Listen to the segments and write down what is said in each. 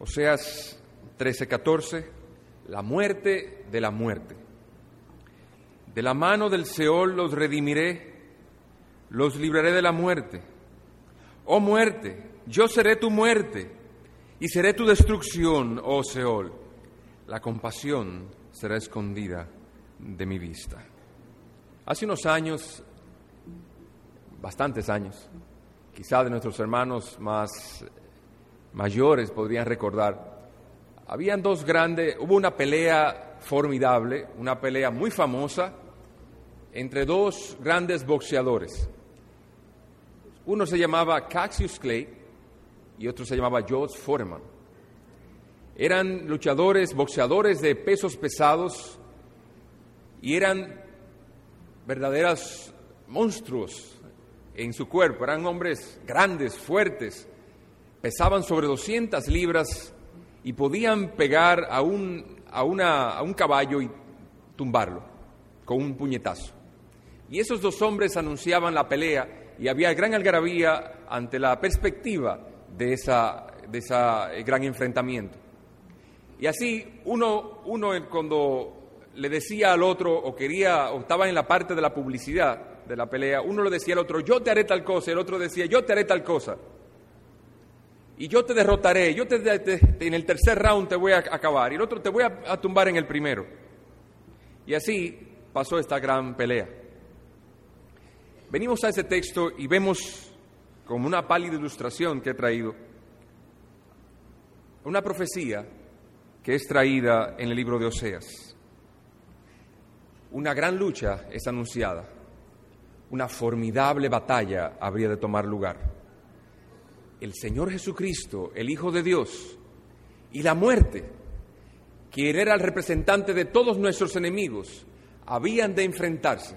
Oseas 13:14, la muerte de la muerte. De la mano del Seol los redimiré, los libraré de la muerte. Oh muerte, yo seré tu muerte y seré tu destrucción, oh Seol. La compasión será escondida de mi vista. Hace unos años, bastantes años, quizá de nuestros hermanos más mayores podrían recordar, habían dos grandes, hubo una pelea formidable, una pelea muy famosa entre dos grandes boxeadores. Uno se llamaba Cassius Clay y otro se llamaba George Foreman. Eran luchadores, boxeadores de pesos pesados y eran verdaderos monstruos en su cuerpo. Eran hombres grandes, fuertes, pesaban sobre 200 libras y podían pegar a un, a, una, a un caballo y tumbarlo con un puñetazo. Y esos dos hombres anunciaban la pelea y había gran algarabía ante la perspectiva de esa, de esa eh, gran enfrentamiento. Y así uno, uno cuando le decía al otro o quería o estaba en la parte de la publicidad de la pelea, uno le decía al otro, yo te haré tal cosa, el otro decía, yo te haré tal cosa y yo te derrotaré, yo te, en el tercer round te voy a acabar y el otro te voy a, tumbar en el primero. Y así pasó esta gran pelea. Venimos a ese texto y vemos como una pálida ilustración que he traído, una profecía que es traída en el libro de Oseas. Una gran lucha es anunciada, una formidable batalla habría de tomar lugar el Señor Jesucristo, el Hijo de Dios, y la muerte, que era el representante de todos nuestros enemigos, habían de enfrentarse,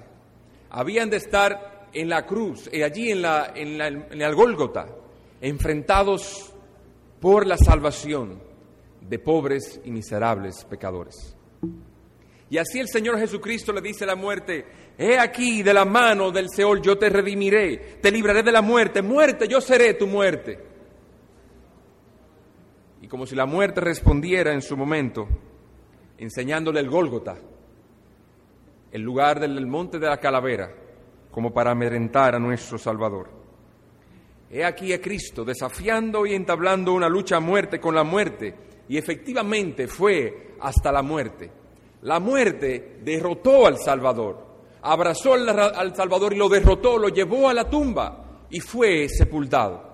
habían de estar en la cruz, y allí en, la, en, la, en el Gólgota, enfrentados por la salvación de pobres y miserables pecadores. Y así el Señor Jesucristo le dice a la muerte, he aquí de la mano del Seol yo te redimiré, te libraré de la muerte, muerte, yo seré tu muerte. Y como si la muerte respondiera en su momento, enseñándole el Gólgota, el lugar del monte de la calavera, como para amedrentar a nuestro Salvador. He aquí a Cristo desafiando y entablando una lucha a muerte con la muerte, y efectivamente fue hasta la muerte la muerte derrotó al Salvador, abrazó al, Salvador y lo derrotó, lo llevó a la tumba y fue sepultado.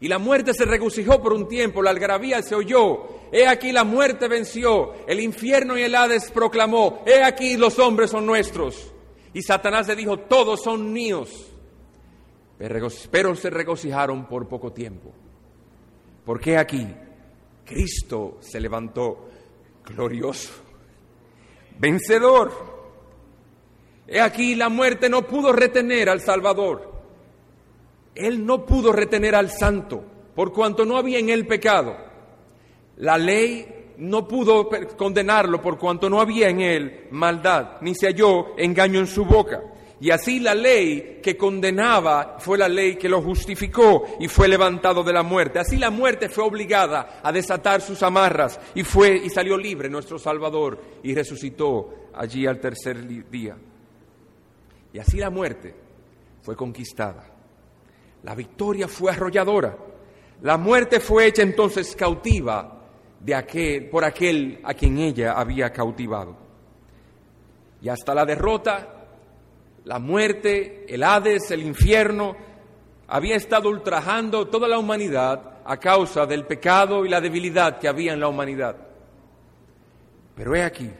Y la muerte se regocijó por un tiempo, la algarabía se oyó. He aquí la muerte venció, el infierno y el Hades proclamó, he aquí los hombres son nuestros. Y Satanás le dijo, todos son míos. Pero se regocijaron por poco tiempo. Porque aquí Cristo se levantó glorioso vencedor. He aquí la muerte no pudo retener al Salvador. Él no pudo retener al santo, por cuanto no había en él pecado. La ley no pudo condenarlo por cuanto no había en él maldad, ni se halló engaño en su boca. Y así la ley que condenaba fue la ley que lo justificó y fue levantado de la muerte. Así la muerte fue obligada a desatar sus amarras y fue y salió libre nuestro Salvador y resucitó allí al tercer día. Y así la muerte fue conquistada. La victoria fue arrolladora. La muerte fue hecha entonces cautiva de aquel, por aquel a quien ella había cautivado. Y hasta la derrota la muerte, el Hades, el infierno, había estado ultrajando toda la humanidad a causa del pecado y la debilidad que había en la humanidad. Pero he aquí,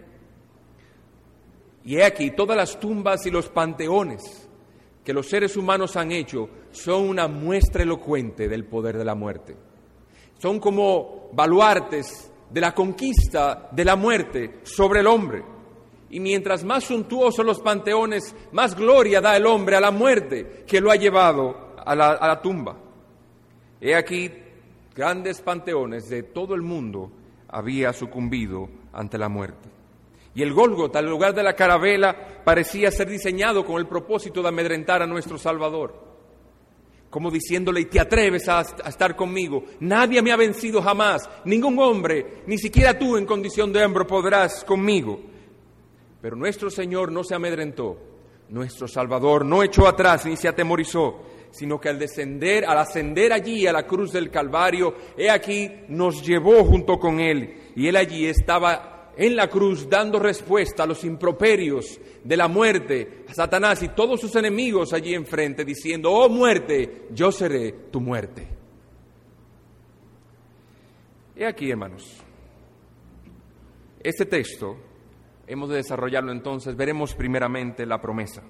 y he aquí, todas las tumbas y los panteones que los seres humanos han hecho son una muestra elocuente del poder de la muerte. Son como baluartes de la conquista de la muerte sobre el hombre. Y mientras más suntuosos los panteones, más gloria da el hombre a la muerte que lo ha llevado a la, tumba. He aquí, grandes panteones de todo el mundo había sucumbido ante la muerte. Y el Gólgota, el lugar de la carabela, parecía ser diseñado con el propósito de amedrentar a nuestro Salvador. como diciéndole, y te atreves a, a, estar conmigo. Nadie me ha vencido jamás, ningún hombre, ni siquiera tú en condición de hombre podrás conmigo. Pero nuestro Señor no se amedrentó, nuestro Salvador no echó atrás ni se atemorizó, sino que al descender, al ascender allí a la cruz del Calvario, he aquí nos llevó junto con Él, y Él allí estaba en la cruz dando respuesta a los improperios de la muerte, a Satanás y todos sus enemigos allí enfrente, diciendo, oh muerte, yo seré tu muerte. He aquí, hermanos, este texto hemos de desarrollarlo entonces, veremos primeramente la promesa.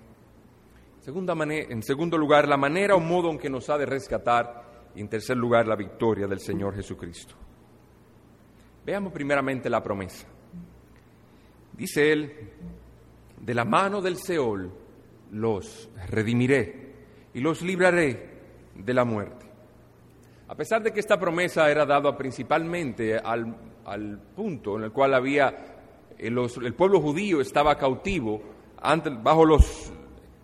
en segundo lugar, la manera o modo en que nos ha de rescatar. Y en tercer lugar, la victoria del Señor Jesucristo. Veamos primeramente la promesa. Dice él, de la mano del Seol los redimiré y los libraré de la muerte. A pesar de que esta promesa era dada principalmente al, punto en el cual había eh, el pueblo judío estaba cautivo bajo los,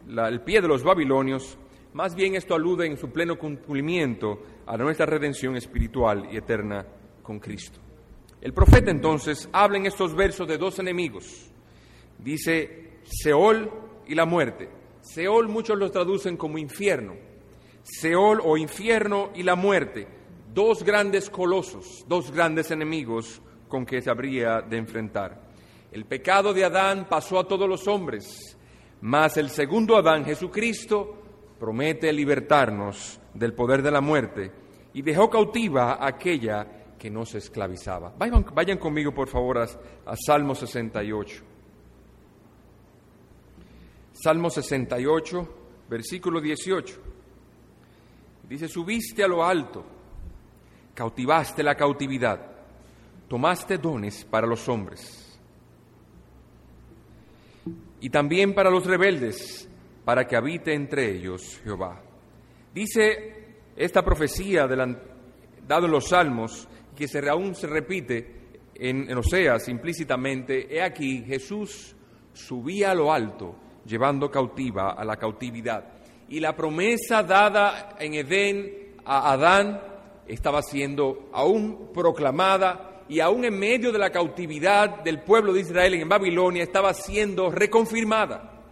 el pie de los babilonios, más bien esto alude en su pleno cumplimiento a nuestra redención espiritual y eterna con Cristo. El profeta entonces habla en estos versos de dos enemigos. Dice Seol y la muerte. Seol muchos lo traducen como infierno. Seol o infierno y la muerte. Dos grandes colosos, dos grandes enemigos con que se habría de enfrentar. El pecado de Adán pasó a todos los hombres, mas el segundo Adán, Jesucristo, promete libertarnos del poder de la muerte y dejó cautiva aquella que no se esclavizaba. Vayan, conmigo, por favor, a, a Salmo 68. Salmo 68, versículo 18. Dice, subiste a lo alto, cautivaste la cautividad, tomaste dones para los hombres y también para los rebeldes, para que habite entre ellos Jehová. Dice esta profecía dado en los salmos que se, aún se repite en, en Oseas implícitamente, he aquí Jesús subía a lo alto, llevando cautiva a la cautividad. Y la promesa dada en Edén a Adán estaba siendo aún proclamada y aún en medio de la cautividad del pueblo de Israel en Babilonia estaba siendo reconfirmada.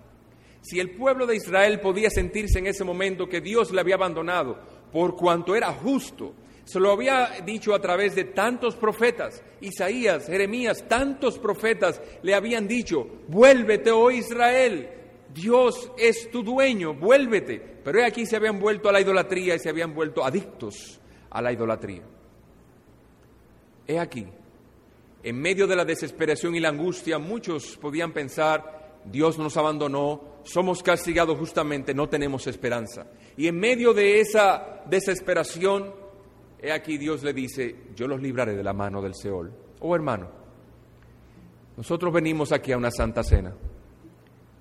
Si el pueblo de Israel podía sentirse en ese momento que Dios le había abandonado por cuanto era justo, se lo había dicho a través de tantos profetas, Isaías, Jeremías, tantos profetas le habían dicho, vuélvete, oh Israel, Dios es tu dueño, vuélvete. Pero aquí se habían vuelto a la idolatría y se habían vuelto adictos a la idolatría. He aquí, en medio de la desesperación y la angustia, muchos podían pensar, Dios nos abandonó, somos castigados justamente, no tenemos esperanza. Y en medio de esa desesperación, He aquí Dios le dice, yo los libraré de la mano del Seol. Oh hermano, nosotros venimos aquí a una santa cena.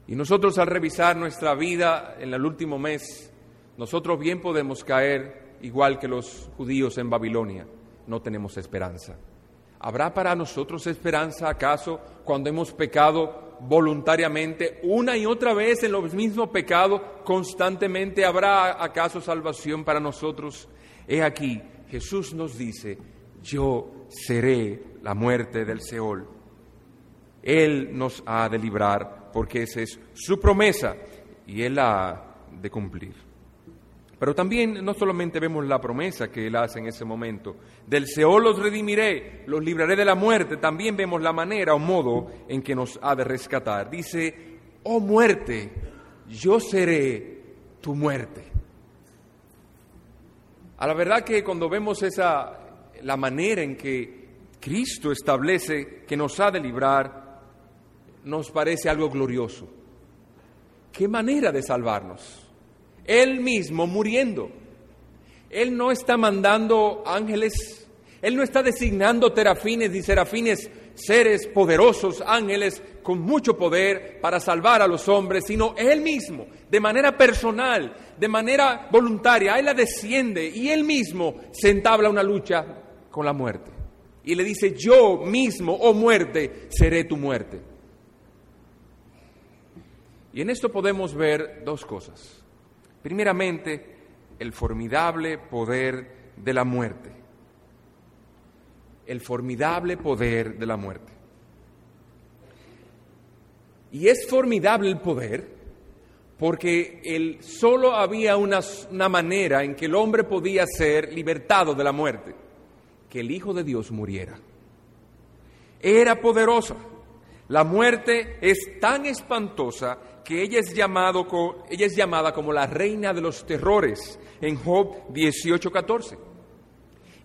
Y nosotros al revisar nuestra vida en el último mes, nosotros bien podemos caer igual que los judíos en Babilonia. No tenemos esperanza. ¿Habrá para nosotros esperanza acaso cuando hemos pecado voluntariamente una y otra vez en los mismos pecados constantemente? ¿Habrá acaso salvación para nosotros? He aquí, Jesús nos dice, yo seré la muerte del Seol. Él nos ha de librar porque esa es su promesa y Él la ha de cumplir. Pero también no solamente vemos la promesa que Él hace en ese momento, del Seol los redimiré, los libraré de la muerte, también vemos la manera o modo en que nos ha de rescatar. Dice, oh muerte, yo seré tu muerte. A la verdad que cuando vemos esa, la manera en que Cristo establece que nos ha de librar, nos parece algo glorioso. ¿Qué manera de salvarnos? Él mismo muriendo. Él no está mandando ángeles, Él no está designando terafines y serafines, seres poderosos, ángeles con mucho poder para salvar a los hombres, sino Él mismo, de manera personal, de manera voluntaria, Él la desciende y Él mismo se entabla una lucha con la muerte. Y le dice, yo mismo, oh muerte, seré tu muerte. Y en esto podemos ver dos cosas. Primeramente, el formidable poder de la muerte. El formidable poder de la muerte. Y es formidable el poder porque el, solo había una, una manera en que el hombre podía ser libertado de la muerte, que el Hijo de Dios muriera. Era poderosa. La muerte es tan espantosa que ella es, llamado, ella es llamada como la reina de los terrores en Job 18:14.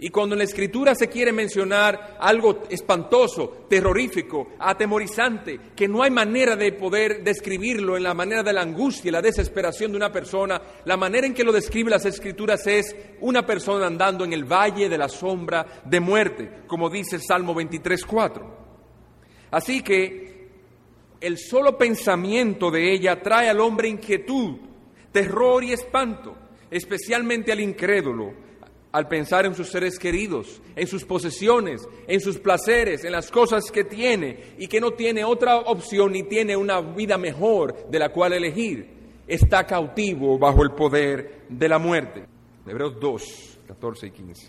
Y cuando en la escritura se quiere mencionar algo espantoso, terrorífico, atemorizante, que no hay manera de poder describirlo en la manera de la angustia y la desesperación de una persona, la manera en que lo describe las escrituras es una persona andando en el valle de la sombra de muerte, como dice el Salmo 23.4. Así que el solo pensamiento de ella trae al hombre inquietud, terror y espanto, especialmente al incrédulo al pensar en sus seres queridos, en sus posesiones, en sus placeres, en las cosas que tiene y que no tiene otra opción ni tiene una vida mejor de la cual elegir, está cautivo bajo el poder de la muerte. Hebreos 2, 14 y 15.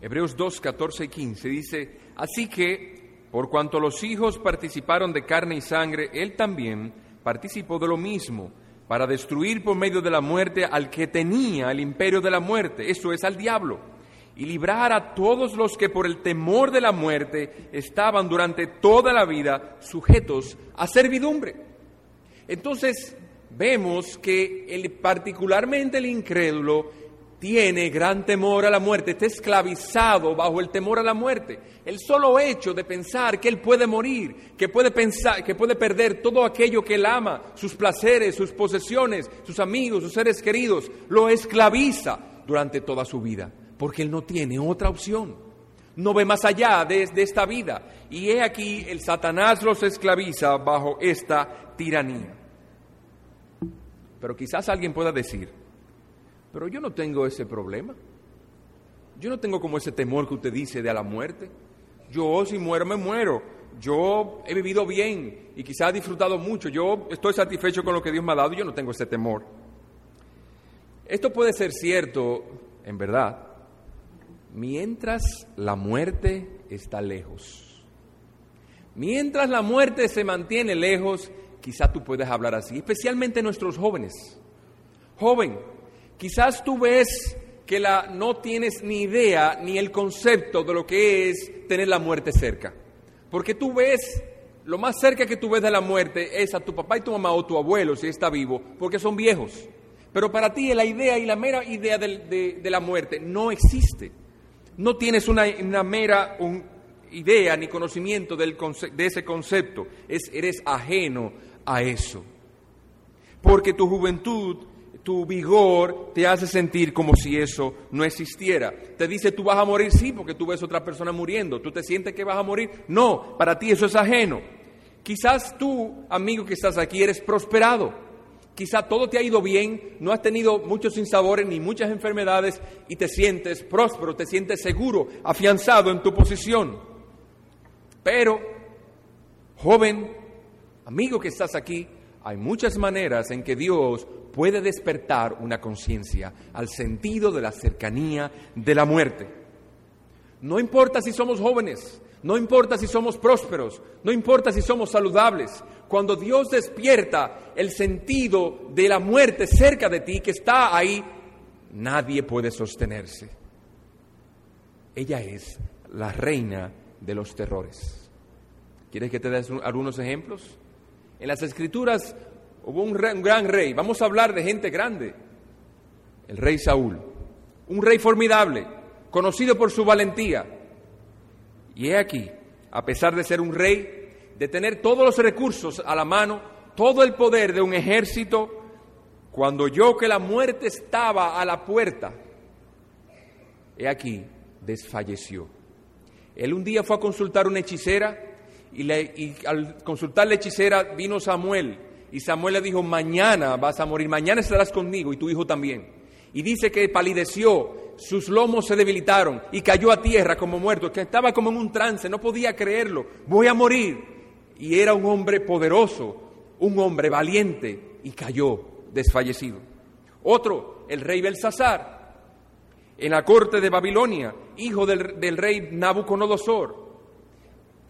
Hebreos 2, 14 y 15 dice, así que por cuanto los hijos participaron de carne y sangre, él también participó de lo mismo para destruir por medio de la muerte al que tenía el imperio de la muerte, eso es al diablo, y librar a todos los que por el temor de la muerte estaban durante toda la vida sujetos a servidumbre. Entonces vemos que el, particularmente el incrédulo tiene gran temor a la muerte, está esclavizado bajo el temor a la muerte. El solo hecho de pensar que él puede morir, que puede pensar, que puede perder todo aquello que él ama, sus placeres, sus posesiones, sus amigos, sus seres queridos, lo esclaviza durante toda su vida, porque él no tiene otra opción. No ve más allá de, de esta vida. Y he aquí el Satanás los esclaviza bajo esta tiranía. Pero quizás alguien pueda decir, pero yo no tengo ese problema. Yo no tengo como ese temor que usted dice de a la muerte. Yo si muero, me muero. Yo he vivido bien y quizás he disfrutado mucho. Yo estoy satisfecho con lo que Dios me ha dado yo no tengo ese temor. Esto puede ser cierto, en verdad, mientras la muerte está lejos. Mientras la muerte se mantiene lejos, quizás tú puedes hablar así, especialmente nuestros jóvenes. Joven, Quizás tú ves que la, no tienes ni idea ni el concepto de lo que es tener la muerte cerca. Porque tú ves, lo más cerca que tú ves de la muerte es a tu papá y tu mamá o tu abuelo, si está vivo, porque son viejos. Pero para ti la idea y la mera idea de, la muerte no existe. No tienes una, mera idea ni conocimiento del de ese concepto. Es, eres ajeno a eso. Porque tu juventud tu vigor te hace sentir como si eso no existiera. Te dice, tú vas a morir, sí, porque tú ves a otra persona muriendo. ¿Tú te sientes que vas a morir? No, para ti eso es ajeno. Quizás tú, amigo que estás aquí, eres prosperado. Quizás todo te ha ido bien, no has tenido muchos sinsabores ni muchas enfermedades y te sientes próspero, te sientes seguro, afianzado en tu posición. Pero, joven, amigo que estás aquí, hay muchas maneras en que Dios puede despertar una conciencia al sentido de la cercanía de la muerte. No importa si somos jóvenes, no importa si somos prósperos, no importa si somos saludables, cuando Dios despierta el sentido de la muerte cerca de ti, que está ahí, nadie puede sostenerse. Ella es la reina de los terrores. ¿Quieres que te dé algunos ejemplos? En las escrituras hubo un, gran rey, vamos a hablar de gente grande, el rey Saúl, un rey formidable, conocido por su valentía. Y he aquí, a pesar de ser un rey, de tener todos los recursos a la mano, todo el poder de un ejército, cuando oyó que la muerte estaba a la puerta, he aquí, desfalleció. Él un día fue a consultar una hechicera y, y al consultar la hechicera vino Samuel y Samuel le dijo, mañana vas a morir, mañana estarás conmigo y tu hijo también. Y dice que palideció, sus lomos se debilitaron y cayó a tierra como muerto, que estaba como en un trance, no podía creerlo, voy a morir. Y era un hombre poderoso, un hombre valiente y cayó desfallecido. Otro, el rey Belsasar. En la corte de Babilonia, hijo del, del rey Nabucodonosor.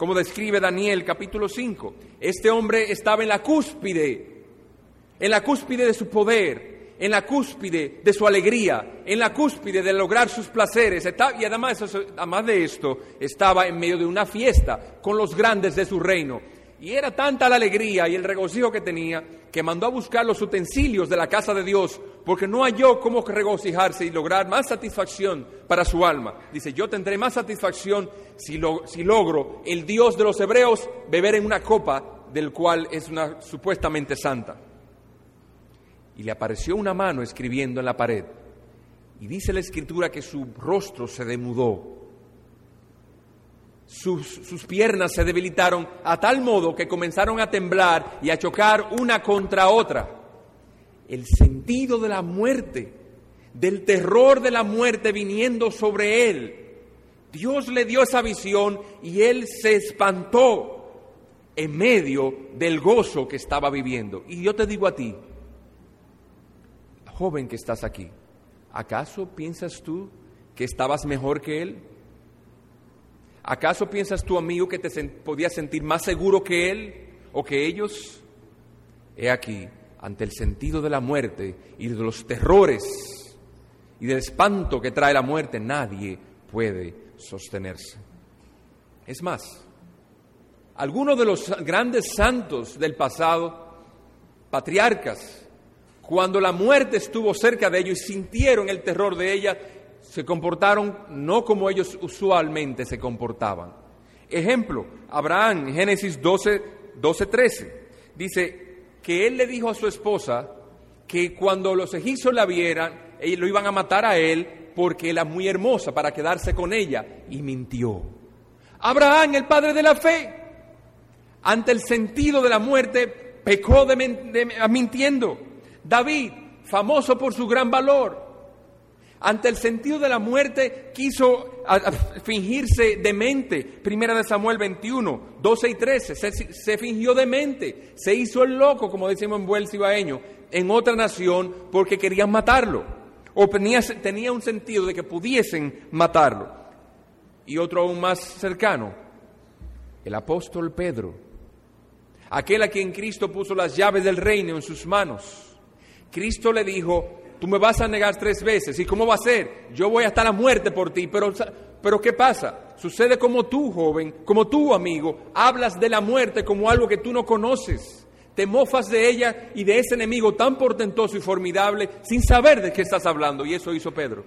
Como describe Daniel capítulo 5. Este hombre estaba en la cúspide, en la cúspide de su poder, en la cúspide de su alegría, en la cúspide de lograr sus placeres. Y además, además de esto, estaba en medio de una fiesta con los grandes de su reino. Y era tanta la alegría y el regocijo que tenía que mandó a buscar los utensilios de la casa de Dios porque no halló cómo regocijarse y lograr más satisfacción para su alma. Dice, yo tendré más satisfacción si, si logro el Dios de los hebreos beber en una copa del cual es una supuestamente santa y le apareció una mano escribiendo en la pared. Y dice la escritura que su rostro se demudó. Sus, sus, piernas se debilitaron a tal modo que comenzaron a temblar y a chocar una contra otra. El sentido de la muerte, del terror de la muerte viniendo sobre él. Dios le dio esa visión y él se espantó en medio del gozo que estaba viviendo. Y yo te digo a ti, joven que estás aquí, ¿acaso piensas tú que estabas mejor que él? ¿Acaso piensas tú, amigo, que te podías sentir más seguro que él o que ellos? He aquí, ante el sentido de la muerte y de los terrores y del espanto que trae la muerte, nadie puede sostenerse. Es más, algunos de los grandes santos del pasado, patriarcas, cuando la muerte estuvo cerca de ellos y sintieron el terror de ella, se comportaron no como ellos usualmente se comportaban. Ejemplo, Abraham, Génesis 12, 12, 13, dice que él le dijo a su esposa que cuando los egipcios la vieran, ellos lo iban a matar a él porque era muy hermosa para quedarse con ella, y mintió. Abraham, el padre de la fe, ante el sentido de la muerte, pecó de, mintiendo. David, famoso por su gran valor, ante el sentido de la muerte quiso fingirse demente. Primera de Samuel 21, 12 y 13. Se, fingió demente, se hizo el loco, como decimos en buen cibaeño, en otra nación porque querían matarlo. O tenía, tenía un sentido de que pudiesen matarlo. Y otro aún más cercano, el apóstol Pedro, aquel a quien Cristo puso las llaves del reino en sus manos Cristo le dijo, tú me vas a negar tres veces. ¿Y cómo va a ser? Yo voy hasta la muerte por ti. Pero, pero ¿qué pasa? Sucede como tú, joven, como tú, amigo, hablas de la muerte como algo que tú no conoces. Te mofas de ella y de ese enemigo tan portentoso y formidable sin saber de qué estás hablando. Y eso hizo Pedro.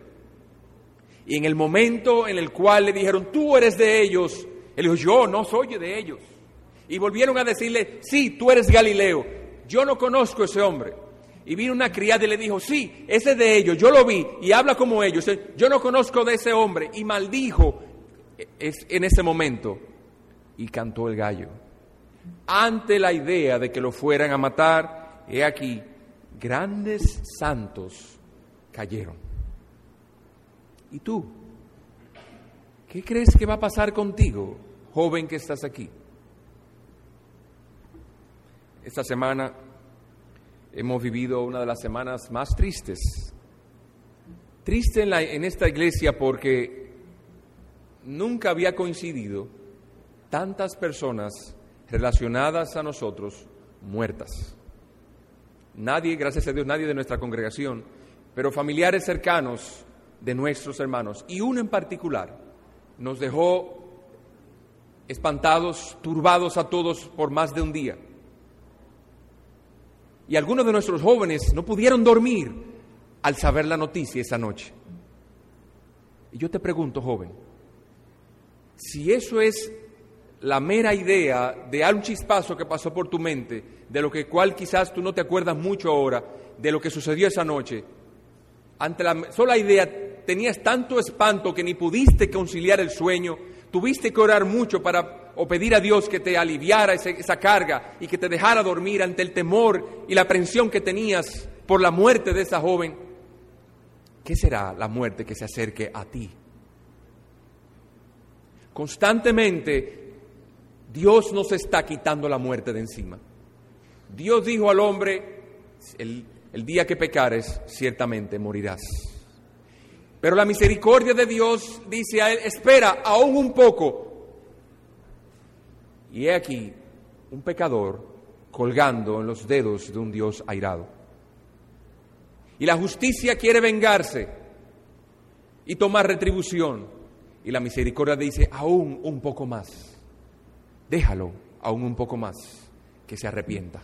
Y en el momento en el cual le dijeron, tú eres de ellos, él dijo, yo no soy de ellos. Y volvieron a decirle, sí, tú eres Galileo. Yo no conozco a ese hombre. Y vino una criada y le dijo, sí, ese es de ellos, yo lo vi y habla como ellos. Yo no conozco de ese hombre. Y maldijo en ese momento y cantó el gallo. Ante la idea de que lo fueran a matar, he aquí, grandes santos cayeron. ¿Y tú? ¿Qué crees que va a pasar contigo, joven que estás aquí? Esta semana hemos vivido una de las semanas más tristes. Triste en, en esta iglesia porque nunca había coincidido tantas personas relacionadas a nosotros muertas. Nadie, gracias a Dios, nadie de nuestra congregación, pero familiares cercanos de nuestros hermanos. Y uno en particular nos dejó espantados, turbados a todos por más de un día. Y algunos de nuestros jóvenes no pudieron dormir al saber la noticia esa noche. Y yo te pregunto, joven, si eso es la mera idea de algún chispazo que pasó por tu mente, de lo que cual quizás tú no te acuerdas mucho ahora, de lo que sucedió esa noche, ante la sola idea tenías tanto espanto que ni pudiste conciliar el sueño, tuviste que orar mucho para o pedir a Dios que te aliviara esa carga y que te dejara dormir ante el temor y la aprensión que tenías por la muerte de esa joven, ¿qué será la muerte que se acerque a ti? Constantemente Dios nos está quitando la muerte de encima. Dios dijo al hombre, el, el día que pecares, ciertamente morirás. Pero la misericordia de Dios dice a él, espera aún un poco. Y he aquí un pecador colgando en los dedos de un Dios airado. Y la justicia quiere vengarse y tomar retribución. Y la misericordia dice, aún un poco más. Déjalo, aún un poco más, que se arrepienta.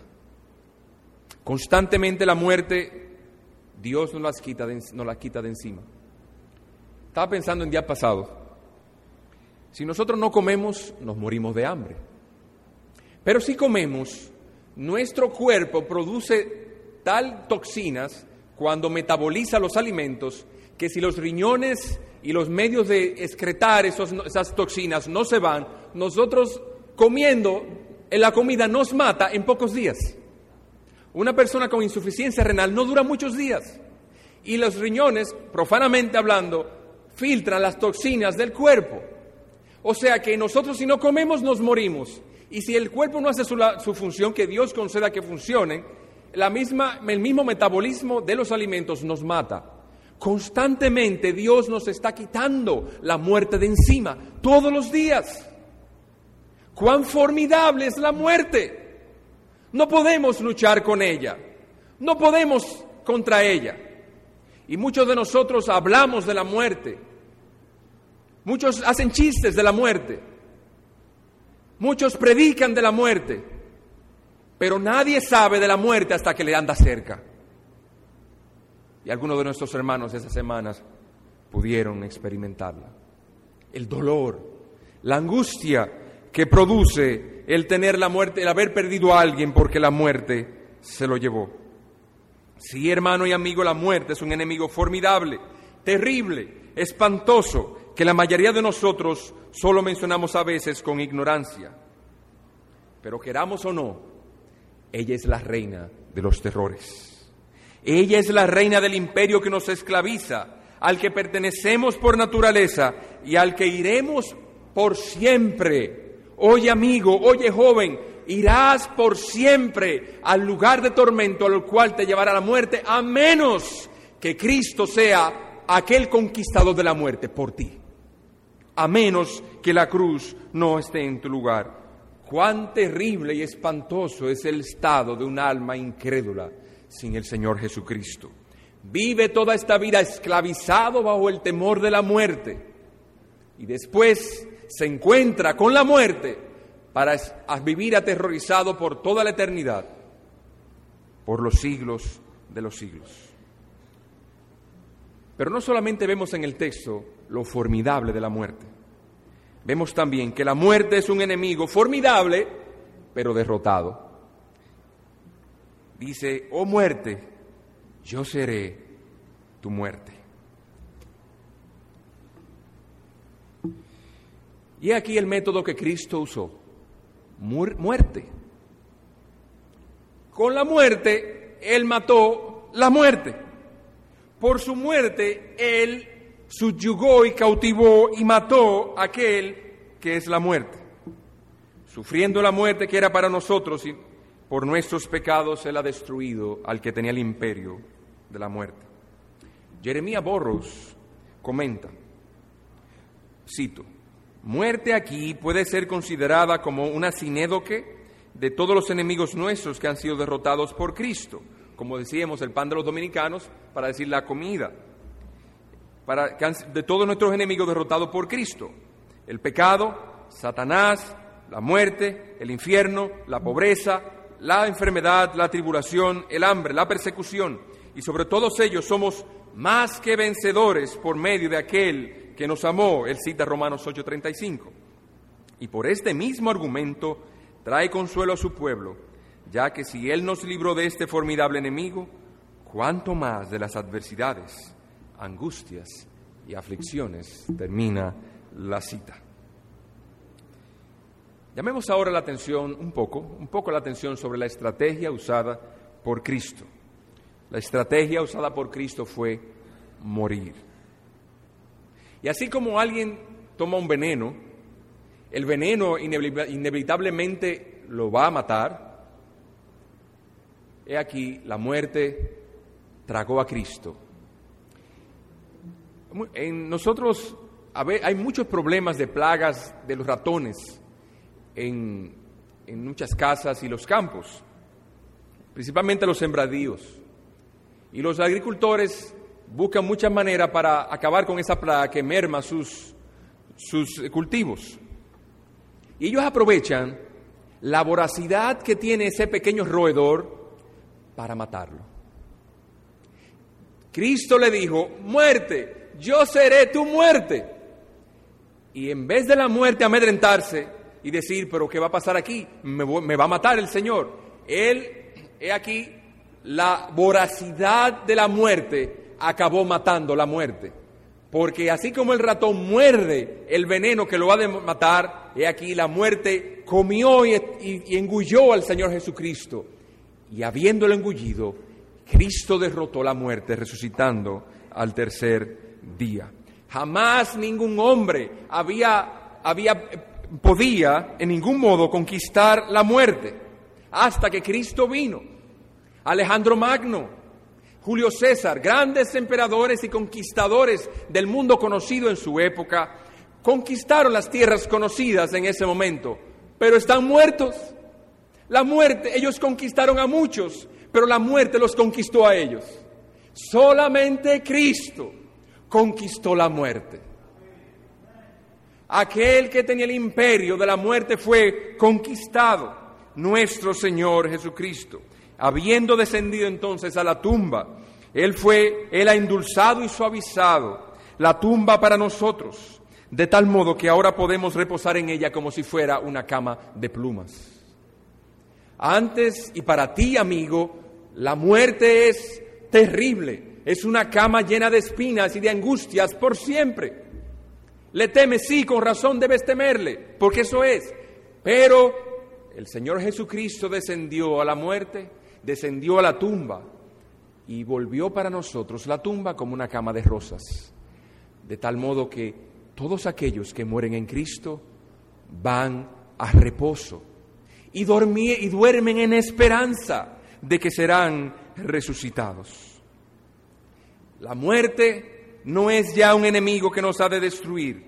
Constantemente la muerte, Dios nos, las quita de, la quita de encima. Estaba pensando en día pasado. Si nosotros no comemos, nos morimos de hambre. Pero si comemos, nuestro cuerpo produce tal toxinas cuando metaboliza los alimentos que si los riñones y los medios de excretar esas toxinas no se van, nosotros comiendo en la comida nos mata en pocos días. Una persona con insuficiencia renal no dura muchos días y los riñones, profanamente hablando, filtran las toxinas del cuerpo. O sea que nosotros si no comemos nos morimos y si el cuerpo no hace su, función, que Dios conceda que funcione, la misma, el mismo metabolismo de los alimentos nos mata. Constantemente Dios nos está quitando la muerte de encima, todos los días. Cuán formidable es la muerte. No podemos luchar con ella, no podemos contra ella. Y muchos de nosotros hablamos de la muerte. Muchos hacen chistes de la muerte. Muchos predican de la muerte, pero nadie sabe de la muerte hasta que le anda cerca. Y algunos de nuestros hermanos esas semanas pudieron experimentarla. El dolor, la angustia que produce el tener la muerte, el haber perdido a alguien porque la muerte se lo llevó. Sí, hermano y amigo, la muerte es un enemigo formidable, terrible, espantoso, que la mayoría de nosotros solo mencionamos a veces con ignorancia. Pero queramos o no, ella es la reina de los terrores. Ella es la reina del imperio que nos esclaviza, al que pertenecemos por naturaleza y al que iremos por siempre. Oye amigo, oye joven, irás por siempre al lugar de tormento al cual te llevará la muerte, a menos que Cristo sea aquel conquistador de la muerte por ti a menos que la cruz no esté en tu lugar. Cuán terrible y espantoso es el estado de un alma incrédula sin el Señor Jesucristo. Vive toda esta vida esclavizado bajo el temor de la muerte y después se encuentra con la muerte para vivir aterrorizado por toda la eternidad, por los siglos de los siglos. Pero no solamente vemos en el texto lo formidable de la muerte, vemos también que la muerte es un enemigo formidable, pero derrotado. Dice, oh muerte, yo seré tu muerte. Y aquí el método que Cristo usó, muerte. Con la muerte, Él mató la muerte. Por su muerte, Él subyugó y cautivó y mató aquel que es la muerte. Sufriendo la muerte que era para nosotros y por nuestros pecados, Él ha destruido al que tenía el imperio de la muerte. Jeremías Borros comenta, cito, muerte aquí puede ser considerada como una sinédoque de todos los enemigos nuestros que han sido derrotados por Cristo como decíamos, el pan de los dominicanos, para decir la comida, de todos nuestros enemigos derrotados por Cristo. El pecado, Satanás, la muerte, el infierno, la pobreza, la enfermedad, la tribulación, el hambre, la persecución. Y sobre todos ellos somos más que vencedores por medio de aquel que nos amó, él cita Romanos 8:35. Y por este mismo argumento trae consuelo a su pueblo ya que si Él nos libró de este formidable enemigo, cuánto más de las adversidades, angustias y aflicciones termina la cita. Llamemos ahora la atención un poco, un poco la atención sobre la estrategia usada por Cristo. La estrategia usada por Cristo fue morir. Y así como alguien toma un veneno, el veneno inevitablemente lo va a matar, He aquí, la muerte tragó a Cristo. En nosotros hay muchos problemas de plagas de los ratones en, en muchas casas y los campos, principalmente los sembradíos. Y los agricultores buscan muchas maneras para acabar con esa plaga que merma sus, sus cultivos. Y ellos aprovechan la voracidad que tiene ese pequeño roedor para matarlo. Cristo le dijo, muerte, yo seré tu muerte. Y en vez de la muerte amedrentarse y decir, pero ¿qué va a pasar aquí? Me, va a matar el Señor. Él, he aquí, la voracidad de la muerte acabó matando la muerte. Porque así como el ratón muerde el veneno que lo va a matar, he aquí la muerte comió y, y, engulló al Señor Jesucristo. Y habiéndolo engullido, Cristo derrotó la muerte, resucitando al tercer día. Jamás ningún hombre había, había, podía en ningún modo conquistar la muerte hasta que Cristo vino. Alejandro Magno, Julio César, grandes emperadores y conquistadores del mundo conocido en su época, conquistaron las tierras conocidas en ese momento, pero están muertos. La muerte, ellos conquistaron a muchos, pero la muerte los conquistó a ellos. Solamente Cristo conquistó la muerte. Aquel que tenía el imperio de la muerte fue conquistado, nuestro Señor Jesucristo habiendo descendido entonces a la tumba, Él fue, Él ha endulzado y suavizado la tumba para nosotros, de tal modo que ahora podemos reposar en ella como si fuera una cama de plumas. Antes y para ti, amigo, la muerte es terrible, es una cama llena de espinas y de angustias por siempre. Le temes, sí, con razón debes temerle, porque eso es. Pero el Señor Jesucristo descendió a la muerte descendió a la tumba y volvió para nosotros la tumba como una cama de rosas, de tal modo que todos aquellos que mueren en Cristo van a reposo y, y duermen en esperanza de que serán resucitados. La muerte no es ya un enemigo que nos ha de destruir.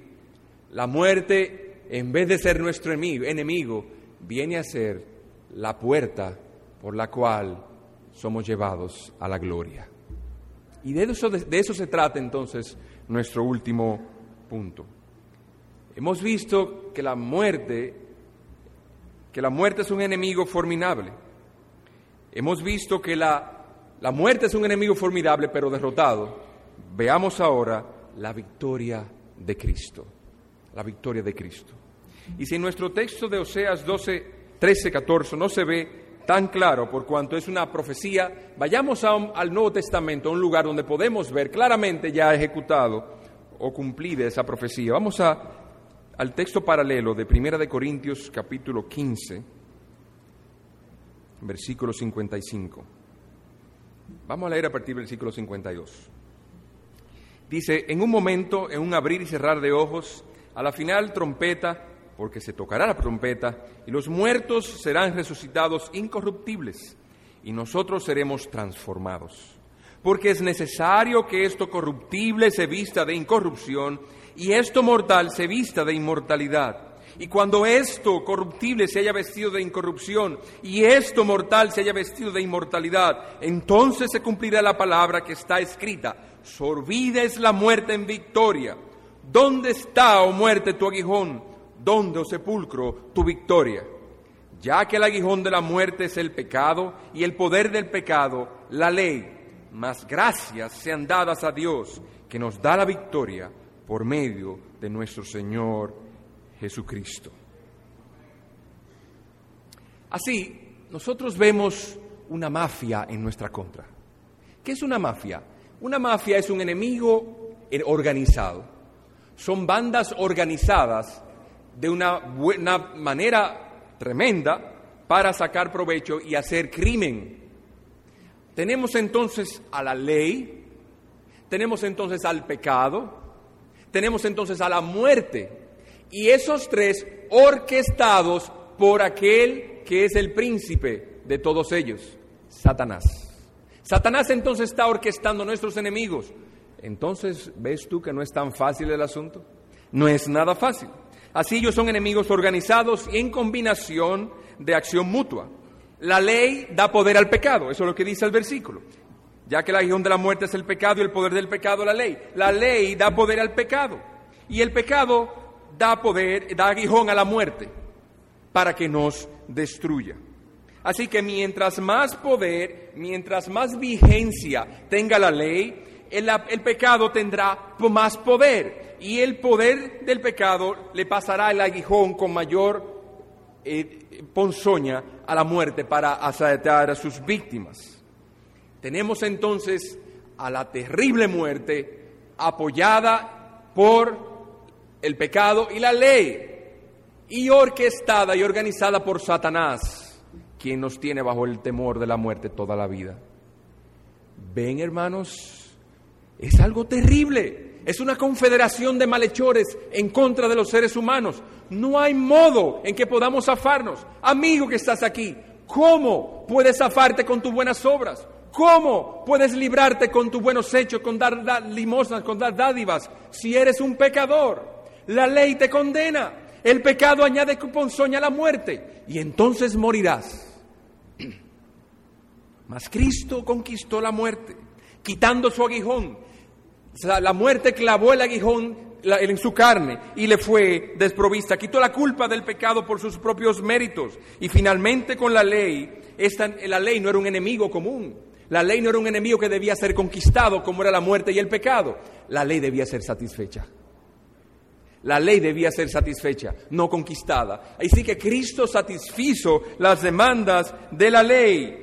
La muerte, en vez de ser nuestro enemigo, viene a ser la puerta por la cual somos llevados a la gloria. Y de eso, de, eso se trata entonces nuestro último punto. Hemos visto que la muerte, que la muerte es un enemigo formidable. Hemos visto que la, la muerte es un enemigo formidable pero derrotado. Veamos ahora la victoria de Cristo. La victoria de Cristo. Y si en nuestro texto de Oseas 12, 13, 14 no se ve tan claro por cuanto es una profecía, vayamos al Nuevo Testamento, a un lugar donde podemos ver claramente ya ejecutado o cumplida esa profecía. Vamos a, al texto paralelo de Primera de Corintios capítulo 15, versículo 55. Vamos a leer a partir del versículo 52. Dice, en un momento, en un abrir y cerrar de ojos, a la final trompeta, porque se tocará la trompeta y los muertos serán resucitados incorruptibles y nosotros seremos transformados. Porque es necesario que esto corruptible se vista de incorrupción y esto mortal se vista de inmortalidad. Y cuando esto corruptible se haya vestido de incorrupción y esto mortal se haya vestido de inmortalidad, entonces se cumplirá la palabra que está escrita, sorbida es la muerte en victoria. ¿Dónde está, oh muerte, tu aguijón? ¿Dónde, oh sepulcro, tu victoria? Ya que el aguijón de la muerte es el pecado y el poder del pecado, la ley, mas gracias sean dadas a Dios que nos da la victoria por medio de nuestro Señor Jesucristo. Así, nosotros vemos una mafia en nuestra contra. ¿Qué es una mafia? Una mafia es un enemigo organizado. Son bandas organizadas de una buena manera tremenda para sacar provecho y hacer crimen. Tenemos entonces a la ley, tenemos entonces al pecado, tenemos entonces a la muerte, y esos tres orquestados por aquel que es el príncipe de todos ellos, Satanás. Satanás entonces está orquestando nuestros enemigos. Entonces, ¿ves tú que no es tan fácil el asunto? No es nada fácil. Así ellos son enemigos organizados y en combinación de acción mutua. La ley da poder al pecado, eso es lo que dice el versículo. Ya que la aguijón de la muerte es el pecado y el poder del pecado la ley. La ley da poder al pecado y el pecado da poder, da aguijón a la muerte para que nos destruya. Así que mientras más poder, mientras más vigencia tenga la ley, el, pecado tendrá más poder y el poder del pecado le pasará el aguijón con mayor eh, ponzoña a la muerte para asaltar a sus víctimas. Tenemos entonces a la terrible muerte apoyada por el pecado y la ley y orquestada y organizada por Satanás, quien nos tiene bajo el temor de la muerte toda la vida. Ven, hermanos, es algo terrible. Es una confederación de malhechores en contra de los seres humanos. No hay modo en que podamos zafarnos. Amigo que estás aquí, ¿cómo puedes zafarte con tus buenas obras? ¿Cómo puedes librarte con tus buenos hechos, con dar, limosnas, con dar dádivas, si eres un pecador? La ley te condena. El pecado añade ponzoña a la muerte y entonces morirás. Mas Cristo conquistó la muerte, quitando su aguijón. La muerte clavó el aguijón en su carne y le fue desprovista. Quitó la culpa del pecado por sus propios méritos. Y finalmente con la ley, esta, la ley no era un enemigo común. La ley no era un enemigo que debía ser conquistado como era la muerte y el pecado. La ley debía ser satisfecha. La ley debía ser satisfecha, no conquistada. Así que Cristo satisfizo las demandas de la ley.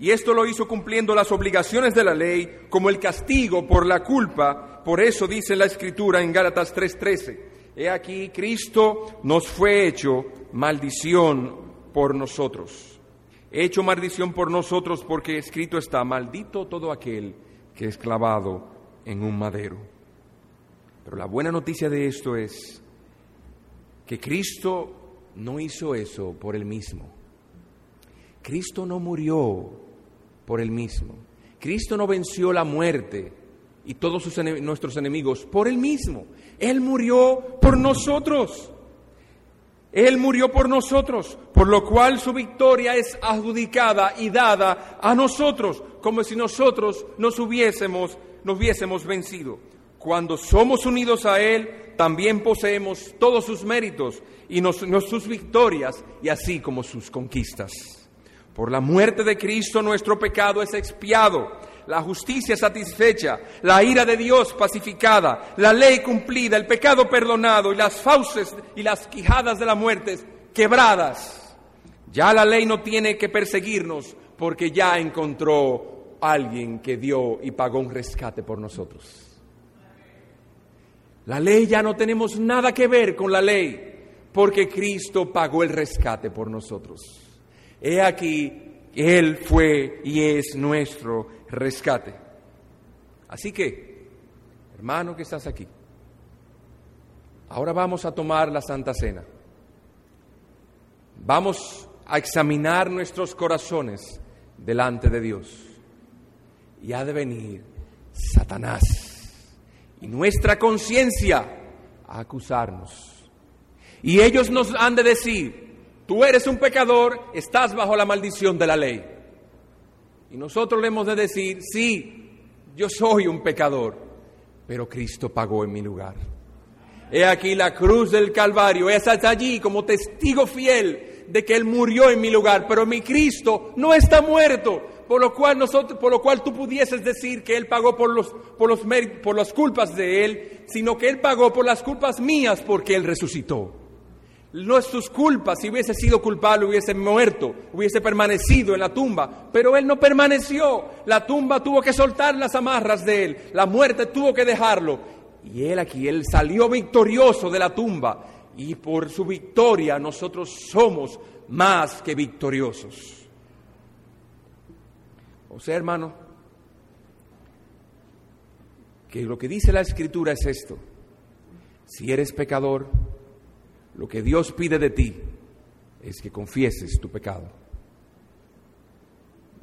Y esto lo hizo cumpliendo las obligaciones de la ley como el castigo por la culpa. Por eso dice la Escritura en Gálatas 3:13. He aquí, Cristo nos fue hecho maldición por nosotros. Hecho maldición por nosotros porque escrito está, maldito todo aquel que es clavado en un madero. Pero la buena noticia de esto es que Cristo no hizo eso por él mismo. Cristo no murió por él mismo. Cristo no venció la muerte y todos nuestros enemigos por él mismo. Él murió por nosotros. Él murió por nosotros, por lo cual su victoria es adjudicada y dada a nosotros, como si nosotros nos hubiésemos, nos hubiésemos vencido. Cuando somos unidos a Él, también poseemos todos sus méritos y sus victorias, y así como sus conquistas. Por la muerte de Cristo nuestro pecado es expiado, la justicia satisfecha, la ira de Dios pacificada, la ley cumplida, el pecado perdonado y las fauces y las quijadas de la muerte quebradas. Ya la ley no tiene que perseguirnos porque ya encontró alguien que dio y pagó un rescate por nosotros. La ley ya no tenemos nada que ver con la ley, porque Cristo pagó el rescate por nosotros. He aquí, Él fue y es nuestro rescate. Así que, hermano que estás aquí, ahora vamos a tomar la Santa Cena. Vamos a examinar nuestros corazones delante de Dios. Y ha de venir Satanás y nuestra conciencia a acusarnos. Y ellos nos han de decir, tú eres un pecador, estás bajo la maldición de la ley. Y nosotros le hemos de decir, sí, yo soy un pecador, pero Cristo pagó en mi lugar. He aquí la cruz del Calvario, es hasta allí como testigo fiel de que Él murió en mi lugar, pero mi Cristo no está muerto, por lo cual nosotros, por lo cual tú pudieses decir que él pagó por los, por los por las culpas de él, sino que él pagó por las culpas mías porque él resucitó. No es sus culpas, si hubiese sido culpable hubiese muerto, hubiese permanecido en la tumba, pero él no permaneció. La tumba tuvo que soltar las amarras de él, la muerte tuvo que dejarlo. Y él aquí, él salió victorioso de la tumba y por su victoria nosotros somos más que victoriosos. O sea, hermano, que lo que dice la escritura es esto. Si eres pecador, lo que Dios pide de ti es que confieses tu pecado.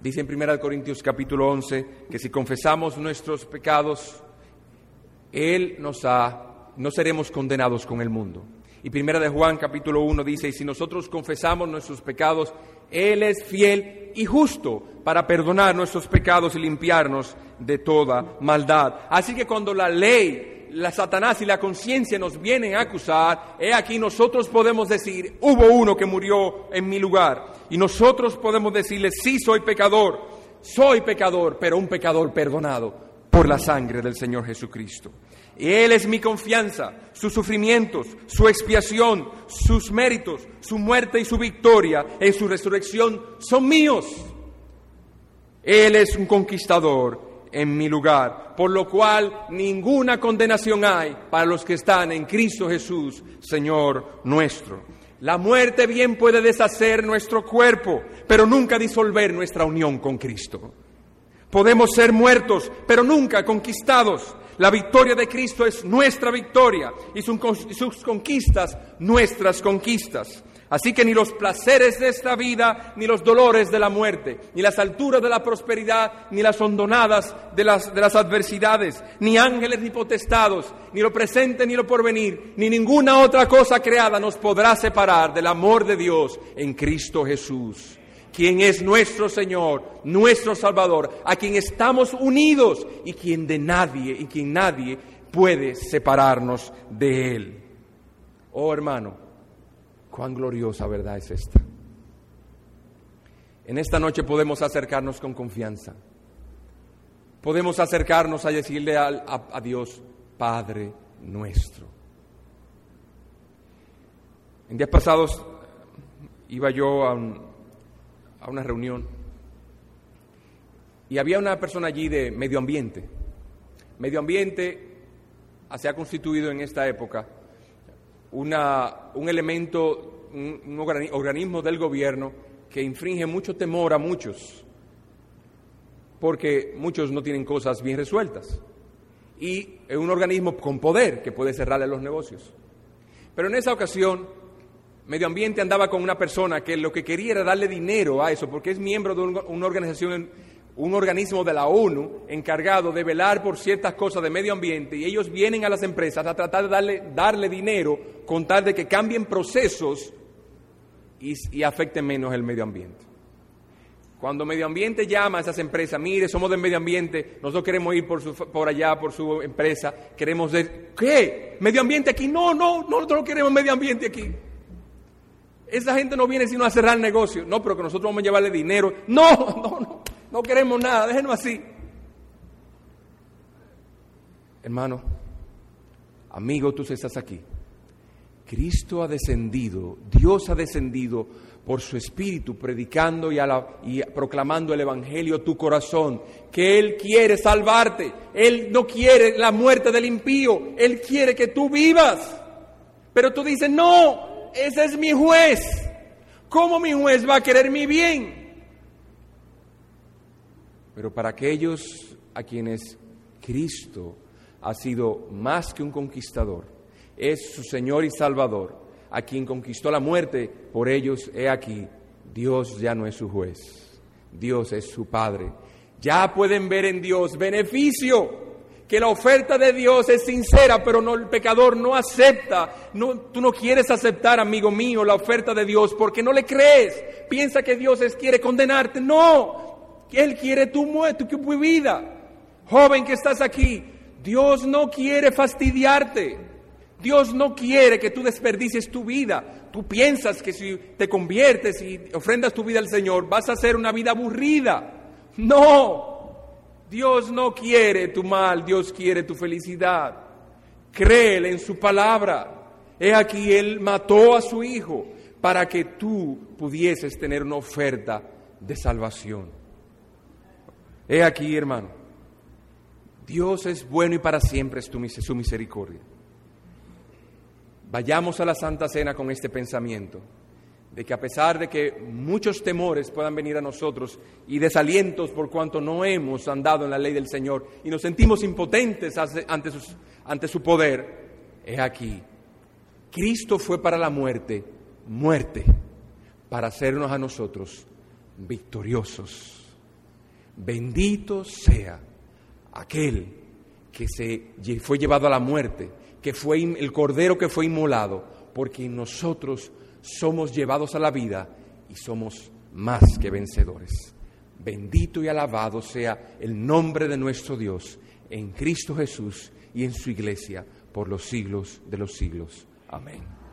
Dice en 1 Corintios capítulo 11 que si confesamos nuestros pecados, Él nos ha, no seremos condenados con el mundo. Y primera de Juan capítulo 1 dice, y si nosotros confesamos nuestros pecados, Él es fiel y justo para perdonar nuestros pecados y limpiarnos de toda maldad. Así que cuando la ley, la Satanás y la conciencia nos vienen a acusar, he aquí nosotros podemos decir, hubo uno que murió en mi lugar. Y nosotros podemos decirle, sí soy pecador, soy pecador, pero un pecador perdonado por la sangre del Señor Jesucristo. Él es mi confianza, sus sufrimientos, su expiación, sus méritos, su muerte y su victoria en su resurrección son míos. Él es un conquistador en mi lugar, por lo cual ninguna condenación hay para los que están en Cristo Jesús, Señor nuestro. La muerte bien puede deshacer nuestro cuerpo, pero nunca disolver nuestra unión con Cristo. Podemos ser muertos, pero nunca conquistados. La victoria de Cristo es nuestra victoria y sus conquistas nuestras conquistas. Así que ni los placeres de esta vida, ni los dolores de la muerte, ni las alturas de la prosperidad, ni las hondonadas de las, de las adversidades, ni ángeles ni potestados, ni lo presente ni lo porvenir, ni ninguna otra cosa creada nos podrá separar del amor de Dios en Cristo Jesús quien es nuestro Señor, nuestro Salvador, a quien estamos unidos y quien de nadie y quien nadie puede separarnos de Él. Oh hermano, cuán gloriosa verdad es esta. En esta noche podemos acercarnos con confianza. Podemos acercarnos a decirle a, a Dios, Padre nuestro. En días pasados iba yo a un, a una reunión y había una persona allí de medio ambiente. Medio ambiente se ha constituido en esta época una, un elemento, un, organismo del gobierno que infringe mucho temor a muchos, porque muchos no tienen cosas bien resueltas. Y es un organismo con poder que puede cerrarle los negocios. Pero en esa ocasión Medio Ambiente andaba con una persona que lo que quería era darle dinero a eso, porque es miembro de una organización, un organismo de la ONU encargado de velar por ciertas cosas de medio ambiente, y ellos vienen a las empresas a tratar de darle, darle dinero con tal de que cambien procesos y, afecten menos el medio ambiente. Cuando Medio Ambiente llama a esas empresas, mire, somos del medio ambiente, nosotros queremos ir por, por allá, por su empresa, queremos ver, ¿qué? ¿Medio ambiente aquí? No, no, nosotros no queremos medio ambiente aquí. Esa gente no viene sino a cerrar negocio. No, pero que nosotros vamos a llevarle dinero. No, no, no. No queremos nada. Déjenos así. Hermano, amigo, tú estás aquí. Cristo ha descendido, Dios ha descendido por su espíritu, predicando y, y, proclamando el Evangelio a tu corazón, que Él quiere salvarte, Él no quiere la muerte del impío, Él quiere que tú vivas. Pero tú dices, no, ese es mi juez. ¿Cómo mi juez va a querer mi bien? Pero para aquellos a quienes Cristo ha sido más que un conquistador, es su Señor y Salvador, a quien conquistó la muerte, por ellos he aquí, Dios ya no es su juez, Dios es su Padre. Ya pueden ver en Dios beneficio que la oferta de Dios es sincera, pero no, el pecador no acepta. No, tú no quieres aceptar, amigo mío, la oferta de Dios porque no le crees. Piensa que Dios es, quiere condenarte. No, Él quiere tu muerte, tu vida. Joven que estás aquí, Dios no quiere fastidiarte. Dios no quiere que tú desperdicies tu vida. Tú piensas que si te conviertes y ofrendas tu vida al Señor, vas a hacer una vida aburrida. No, Dios no quiere tu mal, Dios quiere tu felicidad. Créele en su palabra. He aquí, Él mató a su Hijo para que tú pudieses tener una oferta de salvación. He aquí, hermano, Dios es bueno y para siempre es su misericordia. Vayamos a la Santa Cena con este pensamiento de que a pesar de que muchos temores puedan venir a nosotros y desalientos por cuanto no hemos andado en la ley del Señor y nos sentimos impotentes ante, ante su poder, es aquí. Cristo fue para la muerte, muerte, para hacernos a nosotros victoriosos. Bendito sea aquel que se fue llevado a la muerte, que fue el cordero que fue inmolado, porque nosotros somos llevados a la vida y somos más que vencedores. Bendito y alabado sea el nombre de nuestro Dios en Cristo Jesús y en su iglesia por los siglos de los siglos. Amén.